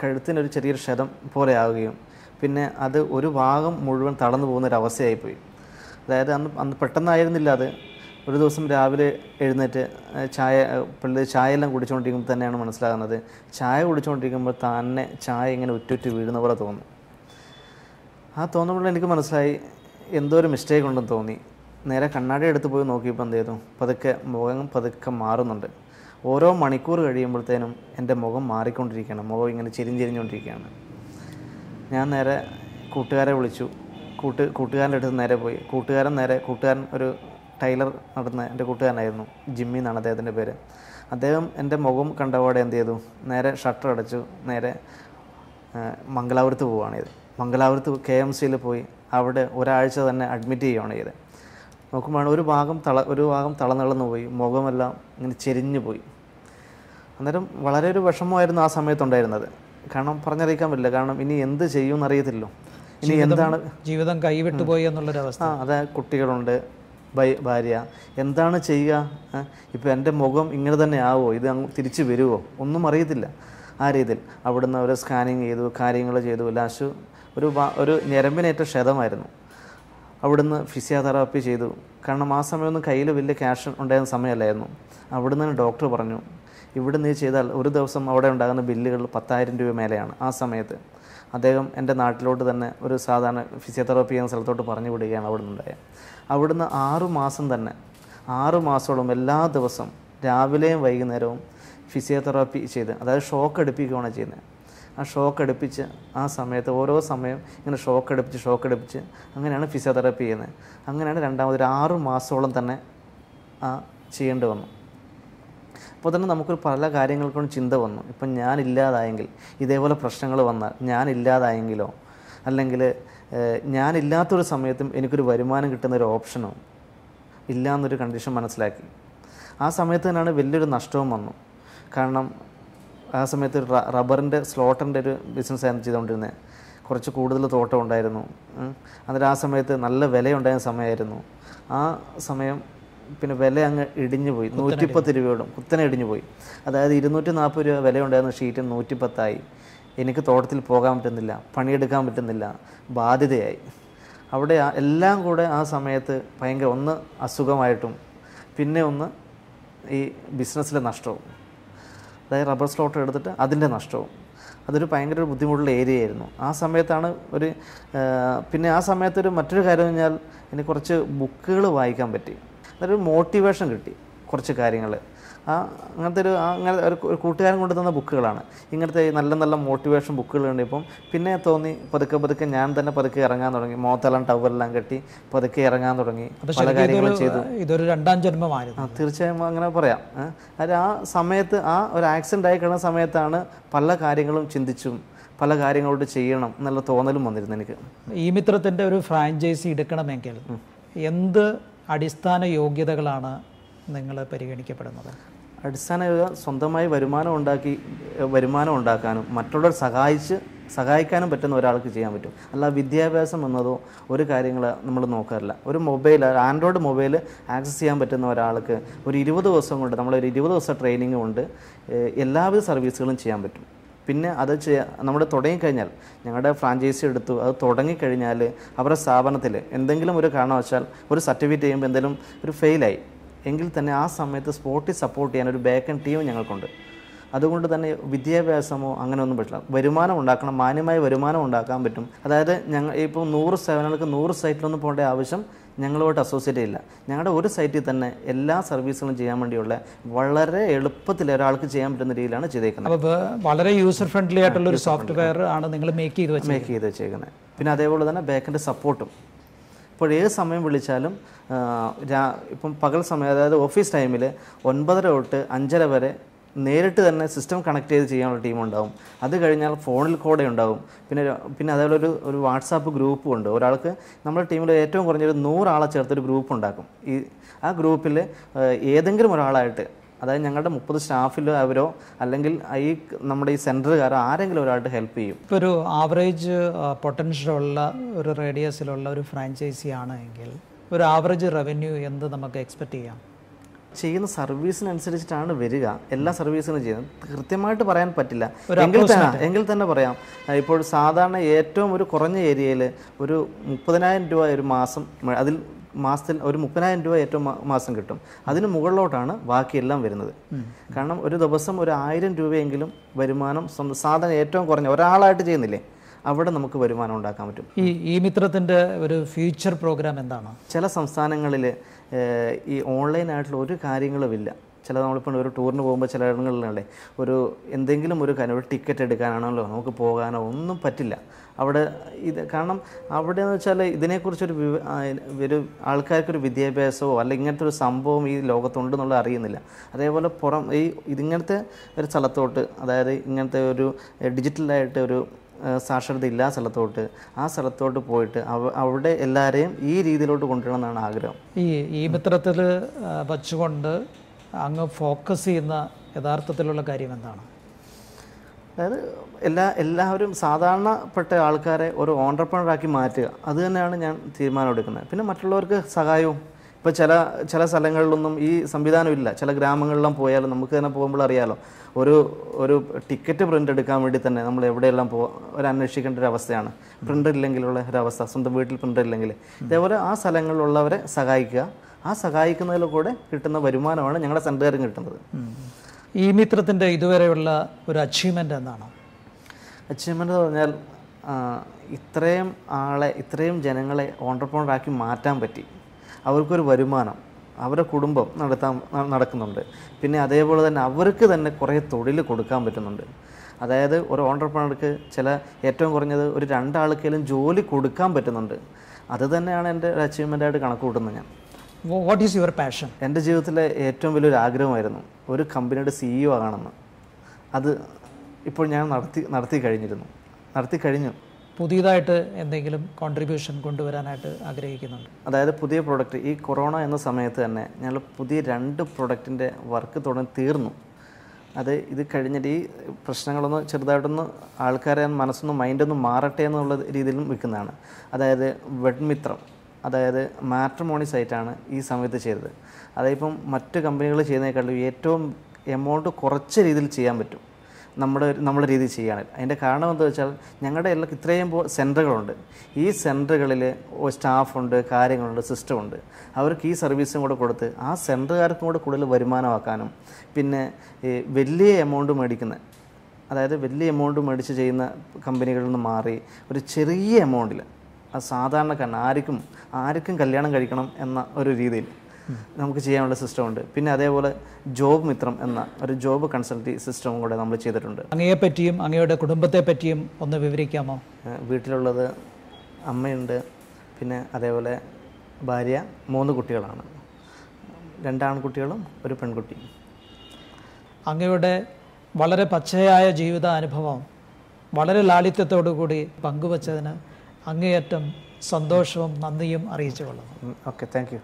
കഴുത്തിനൊരു ചെറിയൊരു ക്ഷതം പോലെ ആവുകയും പിന്നെ അത് ഒരു ഭാഗം മുഴുവൻ തളർന്നു പോകുന്ന ഒരു അവസ്ഥയായിപ്പോയി. അതായത് അന്ന് അന്ന് പെട്ടെന്നായിരുന്നില്ല അത്. ഒരു ദിവസം രാവിലെ എഴുന്നേറ്റ് ചായ പിള്ളേർ ചായ എല്ലാം കുടിച്ചുകൊണ്ടിരിക്കുമ്പോൾ തന്നെയാണ് മനസ്സിലാകുന്നത്. ചായ കുടിച്ചുകൊണ്ടിരിക്കുമ്പോൾ തന്നെ ചായ ഇങ്ങനെ ഉറ്റുറ്റ് വീഴുന്ന പോലെ തോന്നും. ആ തോന്നുമ്പോൾ എനിക്ക് മനസ്സിലായി എന്തോ ഒരു മിസ്റ്റേക്ക് ഉണ്ടെന്ന് തോന്നി. നേരെ കണ്ണാടി എടുത്ത് പോയി നോക്കിയപ്പോൾ എന്ത് ചെയ്തു? പതുക്കെ മുഖം പതുക്കെ മാറുന്നുണ്ട്. ഓരോ മണിക്കൂർ കഴിയുമ്പോഴത്തേനും എന്റെ മുഖം മാറിക്കൊണ്ടിരിക്കുകയാണ്. മുഖം ഇങ്ങനെ ചെരിഞ്ഞെരിഞ്ഞുകൊണ്ടിരിക്കുകയാണ്. ഞാൻ നേരെ കൂട്ടുകാരെ വിളിച്ചു. കൂട്ട് കൂട്ടുകാരന്റെ അടുത്ത് നേരെ പോയി. കൂട്ടുകാരൻ നേരെ കൂട്ടുകാരൻ ഒരു ടൈലർ നടന്ന എന്റെ കൂട്ടുകാരനായിരുന്നു ജിമ്മി എന്നാണ് അദ്ദേഹത്തിന്റെ പേര്. അദ്ദേഹം എന്റെ മുഖം കണ്ടപാടെ എന്ത് ചെയ്തു? നേരെ ഷട്ടർ അടച്ചു നേരെ മംഗലാപുരത്ത് പോവുകയാണ് ചെയ്ത് മംഗലാപുരത്ത് കെ എം സിയിൽ പോയി അവിടെ ഒരാഴ്ച തന്നെ അഡ്മിറ്റ് ചെയ്യുകയാണ് ചെയ്ത് നോക്കുമ്പോഴാണ് ഒരു ഭാഗം തള ഒരു ഭാഗം തളനിളന്നു പോയി മുഖമെല്ലാം ഇങ്ങനെ ചെരിഞ്ഞു പോയി. അന്നേരം വളരെ ഒരു വിഷമമായിരുന്നു ആ സമയത്തുണ്ടായിരുന്നത്. കാരണം പറഞ്ഞറിയിക്കാൻ പറ്റില്ല കാരണം ഇനി എന്ത് ചെയ്യുമെന്ന് അറിയത്തില്ലല്ലോ. ഇനി എന്താണ് ജീവിതം കൈവിട്ടുപോയി എന്നുള്ളൊരവസ്ഥ. ആ അതെ കുട്ടികളുണ്ട് ഭാര്യ. എന്താണ് ചെയ്യുക? ഇപ്പോൾ ഇപ്പം എന്റെ മുഖം ഇങ്ങനെ തന്നെ ആവോ? ഇത് തിരിച്ചു വരുമോ ഒന്നും അറിയത്തില്ല. ആ രീതിയിൽ. അവിടുന്ന് അവരെ സ്കാനിങ് ചെയ്തു കാര്യങ്ങൾ ചെയ്തു. ലാസ്റ്റ് ഒരു ഒരു ഞരമ്പിനേറ്റ ക്ഷതമായിരുന്നു. അവിടുന്ന് ഫിസിയോതെറാപ്പി ചെയ്തു. കാരണം ആ സമയമൊന്നും കയ്യിൽ വലിയ ക്യാഷ് ഉണ്ടായിരുന്ന സമയമല്ലായിരുന്നു. അവിടുന്ന് ഡോക്ടർ പറഞ്ഞു ഇവിടെ നീ ചെയ്താൽ ഒരു ദിവസം അവിടെ ഉണ്ടാകുന്ന ബില്ലുകൾ പത്തായിരം രൂപ മേലെയാണ് ആ സമയത്ത്. അദ്ദേഹം എന്റെ നാട്ടിലോട്ട് തന്നെ ഒരു സാധാരണ ഫിസിയോതെറാപ്പി ചെയ്യുന്ന സ്ഥലത്തോട്ട് പറഞ്ഞു വിടുകയാണ് ഉണ്ടായത് അവിടുന്ന് ആറുമാസം തന്നെ ആറുമാസോളം എല്ലാ ദിവസവും രാവിലെയും വൈകുന്നേരവും ഫിസിയോതെറാപ്പി ചെയ്ത് അതായത് ഷോക്ക് എടുപ്പിക്കുകയാണ് ചെയ്യുന്നത്. ആ ഷോക്ക് അടുപ്പിച്ച് ആ സമയത്ത് ഓരോ സമയം ഇങ്ങനെ ഷോക്ക് അടുപ്പിച്ച് ഷോക്ക് അടുപ്പിച്ച് അങ്ങനെയാണ് ഫിസിയോതെറാപ്പി ചെയ്യുന്നത്. അങ്ങനെയാണ് രണ്ടാമത് ഒരു ആറ് മാസത്തോളം തന്നെ ആ ചെയ്യേണ്ടി വന്നു. അപ്പോൾ തന്നെ നമുക്കൊരു പല കാര്യങ്ങൾക്കും ചിന്ത വന്നു. ഇപ്പം ഞാനില്ലാതായെങ്കിൽ ഇതേപോലെ പ്രശ്നങ്ങൾ വന്നാൽ ഞാനില്ലാതായെങ്കിലോ അല്ലെങ്കിൽ ഞാനില്ലാത്തൊരു സമയത്തും എനിക്കൊരു വരുമാനം കിട്ടുന്ന ഒരു ഓപ്ഷനോ ഇല്ല എന്നൊരു കണ്ടീഷൻ മനസ്സിലാക്കി. ആ സമയത്ത് തന്നെയാണ് വലിയൊരു നഷ്ടവും വന്നു. കാരണം ആ സമയത്ത് റബ്ബറിന്റെ സ്ലോട്ടറിന്റെ ഒരു ബിസിനസ് ആയിരുന്നു ചെയ്തുകൊണ്ടിരുന്നത് കുറച്ച് കൂടുതൽ തോട്ടം ഉണ്ടായിരുന്നു. എന്നിട്ട് ആ സമയത്ത് നല്ല വിലയുണ്ടായ സമയമായിരുന്നു. ആ സമയം പിന്നെ വില അങ്ങ് ഇടിഞ്ഞു പോയി. നൂറ്റിപ്പത്ത് രൂപയോടും കുത്തനെ ഇടിഞ്ഞു പോയി. അതായത് ഇരുന്നൂറ്റി നാൽപ്പത് രൂപ വിലയുണ്ടായിരുന്ന ഷീറ്റ് നൂറ്റിപ്പത്തായി. എനിക്ക് തോട്ടത്തിൽ പോകാൻ പറ്റുന്നില്ല പണിയെടുക്കാൻ പറ്റുന്നില്ല ബാധ്യതയായി. അവിടെ എല്ലാം കൂടെ ആ സമയത്ത് ഭയങ്കര ഒന്ന് അസുഖമായിട്ടും പിന്നെ ഒന്ന് ഈ ബിസിനസ്സിലെ നഷ്ടവും. അതായത് റബ്ബർ സ്ലോട്ട് എടുത്തിട്ട് അതിന്റെ നഷ്ടവും. അതൊരു ഭയങ്കര ഒരു ബുദ്ധിമുട്ടുള്ള ഏരിയ ആയിരുന്നു ആ സമയത്താണ് ഒരു പിന്നെ ആ സമയത്തൊരു മറ്റൊരു കാര്യം പറഞ്ഞാൽ എനിക്ക് കുറച്ച് ബുക്കുകൾ വായിക്കാൻ പറ്റി. അതൊരു മോട്ടിവേഷൻ കിട്ടി കുറച്ച് കാര്യങ്ങൾ. ആ അങ്ങനത്തെ ഒരു അങ്ങനെ ഒരു കൂട്ടുകാരൻ കൊണ്ടു തന്ന ബുക്കുകളാണ്. ഇങ്ങനത്തെ നല്ല നല്ല മോട്ടിവേഷൻ ബുക്കുകൾ ഇപ്പം പിന്നെ തോന്നി പതുക്കെ പതുക്കെ ഞാൻ തന്നെ പതുക്കെ ഇറങ്ങാൻ തുടങ്ങി. മോത്തെല്ലാം ടവറെല്ലാം കെട്ടി പതുക്കെ ഇറങ്ങാൻ തുടങ്ങി. പല കാര്യങ്ങളും ചെയ്തു. ഇതൊരു രണ്ടാം ജന്മമായിരുന്നു. ആ തീർച്ചയായും അങ്ങനെ പറയാം? അത് ആ സമയത്ത് ആ ഒരു ആക്സിഡന്റ് ആയി കിടന്ന സമയത്താണ് പല കാര്യങ്ങളും ചിന്തിച്ചും പല കാര്യങ്ങളോട് ചെയ്യണം എന്നുള്ള തോന്നലും വന്നിരുന്നു എനിക്ക്. ഈ മിത്രത്തിന്റെ ഒരു ഫ്രാഞ്ചൈസി എടുക്കണമെങ്കിൽ എന്ത് അടിസ്ഥാന യോഗ്യതകളാണ് നിങ്ങൾ പരിഗണിക്കപ്പെടുന്നത്? അടിസ്ഥാന സ്വന്തമായി വരുമാനം ഉണ്ടാക്കി വരുമാനം ഉണ്ടാക്കാനും മറ്റുള്ളവർ സഹായിച്ച് സഹായിക്കാനും പറ്റുന്ന ഒരാൾക്ക് ചെയ്യാൻ പറ്റും. അല്ല വിദ്യാഭ്യാസം എന്നതോ ഒരു കാര്യങ്ങൾ നമ്മൾ നോക്കാറില്ല. ഒരു മൊബൈൽ ആൻഡ്രോയിഡ് മൊബൈൽ ആക്സസ് ചെയ്യാൻ പറ്റുന്ന ഒരാൾക്ക് ഒരു ഇരുപത് ദിവസം കൊണ്ട് നമ്മളൊരു ഇരുപത് ദിവസം ട്രെയിനിങ് കൊണ്ട് എല്ലാവിധ സർവീസുകളും ചെയ്യാൻ പറ്റും. പിന്നെ അത് ചെയ്യാ നമ്മൾ തുടങ്ങിക്കഴിഞ്ഞാൽ ഞങ്ങളുടെ ഫ്രാഞ്ചൈസി എടുത്തു അത് തുടങ്ങിക്കഴിഞ്ഞാൽ അവരുടെ സ്ഥാപനത്തിൽ എന്തെങ്കിലും ഒരു കാരണവശാൽ ഒരു സർട്ടിഫിക്കറ്റ് ചെയ്യുമ്പോൾ എന്തെങ്കിലും ഒരു ഫെയിലായി എങ്കിൽ തന്നെ ആ സമയത്ത് സ്പോട്ടിൽ സപ്പോർട്ട് ചെയ്യാൻ ഒരു ബാക്കൻ ടീം ഞങ്ങൾക്കുണ്ട്. അതുകൊണ്ട് തന്നെ വിദ്യാഭ്യാസമോ അങ്ങനെ ഒന്നും പറ്റില്ല. വരുമാനം ഉണ്ടാക്കണം മാന്യമായ വരുമാനം ഉണ്ടാക്കാൻ പറ്റും. അതായത് ഞങ്ങൾ ഇപ്പോൾ നൂറ് സേവനങ്ങൾക്ക് നൂറ് സൈറ്റിലൊന്നും പോകേണ്ട ആവശ്യം ഞങ്ങളുമായിട്ട് അസോസിയേറ്റ് ചെയ്യില്ല. ഞങ്ങളുടെ ഒരു സൈറ്റിൽ തന്നെ എല്ലാ സർവീസുകളും ചെയ്യാൻ വേണ്ടിയുള്ള വളരെ എളുപ്പത്തിൽ ഒരാൾക്ക് ചെയ്യാൻ പറ്റുന്ന രീതിയിലാണ് ചെയ്തേക്കുന്നത്. അപ്പോൾ വളരെ യൂസർ ഫ്രണ്ട്ലി ആയിട്ടുള്ള ഒരു സോഫ്റ്റ്വെയർ ആണ് നിങ്ങൾ മേക്ക് ചെയ്ത് മേക്ക് ചെയ്ത് വെച്ചേക്കുന്നത്. പിന്നെ അതേപോലെ തന്നെ ബാക്കിന്റെ സപ്പോർട്ടും ഇപ്പോൾ ഏത് സമയം വിളിച്ചാലും രാ- ഇപ്പം പകൽ സമയം അതായത് ഓഫീസ് ടൈമിൽ ഒൻപതര തൊട്ട് അഞ്ചര വരെ നേരിട്ട് തന്നെ സിസ്റ്റം കണക്ട് ചെയ്ത് ചെയ്യാനുള്ള ടീം ഉണ്ടാവും. അത് കഴിഞ്ഞാൽ ഫോണിൽ കൂടെ ഉണ്ടാവും. പിന്നെ പിന്നെ അതേപോലെ ഒരു ഒരു വാട്സാപ്പ് ഗ്രൂപ്പും ഉണ്ട്. ഒരാൾക്ക് നമ്മുടെ ടീമിൽ ഏറ്റവും കുറഞ്ഞൊരു നൂറാളെ ചേർത്തൊരു ഗ്രൂപ്പ് ഉണ്ടാക്കും. ഈ ആ ഗ്രൂപ്പിൽ ഏതെങ്കിലും ഒരാളായിട്ട് അതായത് ഞങ്ങളുടെ മുപ്പത് സ്റ്റാഫിലോ അവരോ അല്ലെങ്കിൽ ഈ നമ്മുടെ ഈ സെന്ററുകാരോ ആരെങ്കിലും ഒരാളുടെ ഹെൽപ്പ് ചെയ്യും. ഇപ്പോൾ ഒരു ആവറേജ് പൊട്ടൻഷ്യലുള്ള ഒരു റേഡിയസിലുള്ള ഒരു ഫ്രാഞ്ചൈസി ആണ് എങ്കിൽ ഒരു ആവറേജ് റവന്യൂ എന്ത് നമുക്ക് എക്സ്പെക്ട് ചെയ്യാം? ചെയ്യുന്ന സർവീസിനനുസരിച്ചിട്ടാണ് വരിക. എല്ലാ സർവീസിനും ചെയ്യുന്നത്. കൃത്യമായിട്ട് പറയാൻ പറ്റില്ല. എങ്കിൽ തന്നെ എങ്കിൽ തന്നെ പറയാം. ഇപ്പോൾ സാധാരണ ഏറ്റവും ഒരു കുറഞ്ഞ ഏരിയയിൽ ഒരു മുപ്പതിനായിരം രൂപ ഒരു മാസം അതിൽ മാസത്തിൽ ഒരു മുപ്പതിനായിരം രൂപ ഏറ്റവും മാസം കിട്ടും. അതിന് മുകളിലോട്ടാണ് ബാക്കിയെല്ലാം വരുന്നത്. കാരണം ഒരു ദിവസം ഒരു ആയിരം രൂപയെങ്കിലും വരുമാനം സ്വന്തം സാധനം ഏറ്റവും കുറഞ്ഞ ഒരാളായിട്ട് ചെയ്യുന്നില്ലേ അവിടെ നമുക്ക് വരുമാനം ഉണ്ടാക്കാൻ പറ്റും. ഈ ഈ മിത്രത്തിന്റെ ഒരു ഫ്യൂച്ചർ പ്രോഗ്രാം എന്താണ്? ചില സംസ്ഥാനങ്ങളിൽ ഈ ഓൺലൈനായിട്ടുള്ള ഒരു കാര്യങ്ങളുമില്ല ചില നമ്മളിപ്പോൾ ഒരു ടൂറിന് പോകുമ്പോൾ ചില ഇടങ്ങളിലല്ലേ ഒരു എന്തെങ്കിലും ഒരു കാര്യം ഒരു ടിക്കറ്റ് എടുക്കാനാണല്ലോ നമുക്ക് പോകാനോ ഒന്നും പറ്റില്ല. അവിടെ ഇത് കാരണം അവിടെ എന്ന് വെച്ചാൽ ഇതിനെക്കുറിച്ചൊരു ഒരു ആൾക്കാർക്കൊരു വിദ്യാഭ്യാസമോ അല്ലെങ്കിൽ ഇങ്ങനത്തെ ഒരു സംഭവം ഈ ലോകത്തുണ്ടെന്നുള്ളത് അറിയുന്നില്ല. അതേപോലെ പുറം ഈ ഇതിങ്ങനത്തെ ഒരു സ്ഥലത്തോട്ട് അതായത് ഇങ്ങനത്തെ ഒരു ഡിജിറ്റലായിട്ട് ഒരു സാക്ഷരത ഇല്ലാ സ്ഥലത്തോട്ട് ആ സ്ഥലത്തോട്ട് പോയിട്ട് അവിടെ എല്ലാവരെയും ഈ രീതിയിലോട്ട് കൊണ്ടുവരണം എന്നാണ് ആഗ്രഹം. ഈ ഈ പത്രത്തിൽ വച്ചുകൊണ്ട് അങ്ങ് ഫോക്കസ് ചെയ്യുന്ന യഥാർത്ഥത്തിലുള്ള കാര്യം എന്താണ്? അതായത് എല്ലാ എല്ലാവരും സാധാരണപ്പെട്ട ആൾക്കാരെ ഒരു ഓണ്ടർപ്രണറാക്കി മാറ്റുക. അത് തന്നെയാണ് ഞാൻ തീരുമാനം എടുക്കുന്നത്. പിന്നെ മറ്റുള്ളവർക്ക് സഹായവും. ഇപ്പോൾ ചില ചില സ്ഥലങ്ങളിലൊന്നും ഈ സംവിധാനം ഇല്ല. ചില ഗ്രാമങ്ങളിലും പോയാലും നമുക്ക് തന്നെ പോകുമ്പോൾ അറിയാലോ ഒരു ഒരു ടിക്കറ്റ് പ്രിന്റ് എടുക്കാൻ വേണ്ടി തന്നെ നമ്മൾ എവിടെയെല്ലാം പോ ഒരു അന്വേഷിക്കേണ്ട ഒരു അവസ്ഥയാണ്. പ്രിന്റർ ഇല്ലെങ്കിലുള്ള ഒരു അവസ്ഥ സ്വന്തം വീട്ടിൽ പ്രിന്റർ ഇല്ലെങ്കിൽ. ഇതേപോലെ ആ സ്ഥലങ്ങളിലുള്ളവരെ സഹായിക്കുക. ആ സഹായിക്കുന്നതിൽ കൂടെ കിട്ടുന്ന വരുമാനമാണ് ഞങ്ങളുടെ സെന്ററുകാരും കിട്ടുന്നത്. ഈ മിത്രത്തിന്റെ ഇതുവരെയുള്ള ഒരു അച്ചീവ്മെന്റ് എന്നാണ് അച്ചീവ്മെന്റ് എന്ന് പറഞ്ഞാൽ ഇത്രയും ആളെ ഇത്രയും ജനങ്ങളെ ഓണ്ടർപ്രണറാക്കി മാറ്റാൻ പറ്റി. അവർക്കൊരു വരുമാനം അവരുടെ കുടുംബം നടത്താൻ നടക്കുന്നുണ്ട്. പിന്നെ അതേപോലെ തന്നെ അവർക്ക് തന്നെ കുറേ തൊഴിൽ കൊടുക്കാൻ പറ്റുന്നുണ്ട്. അതായത് ഒരു ഓണ്ടർപ്രണർക്ക് ചില ഏറ്റവും കുറഞ്ഞത് ഒരു രണ്ടാൾക്കെങ്കിലും ജോലി കൊടുക്കാൻ പറ്റുന്നുണ്ട്. അത് തന്നെയാണ് എന്റെ ഒരു അച്ചീവ്മെന്റായിട്ട് കണക്ക് കൂട്ടുന്നത് ഞാൻ. വാട്ട് ഈസ് യുവർ പാഷൻ എന്റെ ജീവിതത്തിലെ ഏറ്റവും വലിയൊരു ആഗ്രഹമായിരുന്നു ഒരു കമ്പനിയുടെ സിഇഒ ആകണമെന്ന്. അത് ഇപ്പോൾ ഞാൻ നടത്തി നടത്തി കഴിഞ്ഞിരുന്നു. നടത്തി കഴിഞ്ഞു. പുതിയതായിട്ട് എന്തെങ്കിലും കോൺട്രിബ്യൂഷൻ കൊണ്ടുവരാനായിട്ട് ആഗ്രഹിക്കുന്നുണ്ട്? അതായത് പുതിയ പ്രോഡക്റ്റ് ഈ കൊറോണ എന്ന സമയത്ത് തന്നെ ഞങ്ങൾ പുതിയ രണ്ട് പ്രൊഡക്റ്റിന്റെ വർക്ക് തുടങ്ങി തീർന്നു. അത് ഇത് കഴിഞ്ഞിട്ട് ഈ പ്രശ്നങ്ങളൊന്ന് ചെറുതായിട്ടൊന്ന് ആൾക്കാരെ മനസ്സൊന്ന് മൈൻഡൊന്ന് മാറട്ടെ എന്നുള്ള രീതിയിലും വിൽക്കുന്നതാണ് അതായത് വെഡ്മിത്രം. അതായത് മാട്രിമോണി സൈറ്റാണ് ഈ സമയത്ത് ചെയ്തത്. അതായപ്പം മറ്റു കമ്പനികൾ ചെയ്യുന്നതിനേക്കാളും ഏറ്റവും എമൗണ്ട് കുറച്ച രീതിയിൽ ചെയ്യാൻ പറ്റും. നമ്മുടെ നമ്മുടെ രീതിയിൽ ചെയ്യുകയാണെങ്കിൽ അതിന്റെ കാരണം എന്താ വെച്ചാൽ ഞങ്ങളുടെ എല്ലാ ഇത്രയും സെന്ററുകളുണ്ട് ഈ സെന്ററുകളിൽ സ്റ്റാഫുണ്ട് കാര്യങ്ങളുണ്ട് സിസ്റ്റമുണ്ട്. അവർക്ക് ഈ സർവീസും കൂടെ കൊടുത്ത് ആ സെന്ററുകാർക്കും കൂടെ കൂടുതൽ വരുമാനമാക്കാനും പിന്നെ വലിയ എമൗണ്ട് മേടിക്കുന്ന അതായത് വലിയ എമൗണ്ട് മേടിച്ച് ചെയ്യുന്ന കമ്പനികളിൽ നിന്ന് മാറി ഒരു ചെറിയ എമൗണ്ടിൽ സാധാരണക്കാരൻ ആർക്കും ആർക്കും കല്യാണം കഴിക്കണം എന്ന ഒരു രീതിയിൽ നമുക്ക് ചെയ്യാനുള്ള സിസ്റ്റം ഉണ്ട് പിന്നെ അതേപോലെ ജോബ് മിത്രം എന്ന ഒരു ജോബ് കൺസൾട്ടി സിസ്റ്റവും കൂടെ നമ്മൾ ചെയ്തിട്ടുണ്ട്. അങ്ങയെ പറ്റിയും അങ്ങയുടെ കുടുംബത്തെ പറ്റിയും ഒന്ന് വിവരിക്കാമോ? വീട്ടിലുള്ളത് അമ്മയുണ്ട്. പിന്നെ അതേപോലെ ഭാര്യ മൂന്ന് കുട്ടികളാണ്. രണ്ടാൺകുട്ടികളും ഒരു പെൺകുട്ടി. അങ്ങയുടെ വളരെ പച്ചയായ ജീവിത അനുഭവം വളരെ ലാളിത്യത്തോടു കൂടി പങ്കുവച്ചതിന് അങ്ങേയറ്റം സന്തോഷവും നന്ദിയും അറിയിച്ചു കൊള്ളുന്നു ഓക്കെ താങ്ക്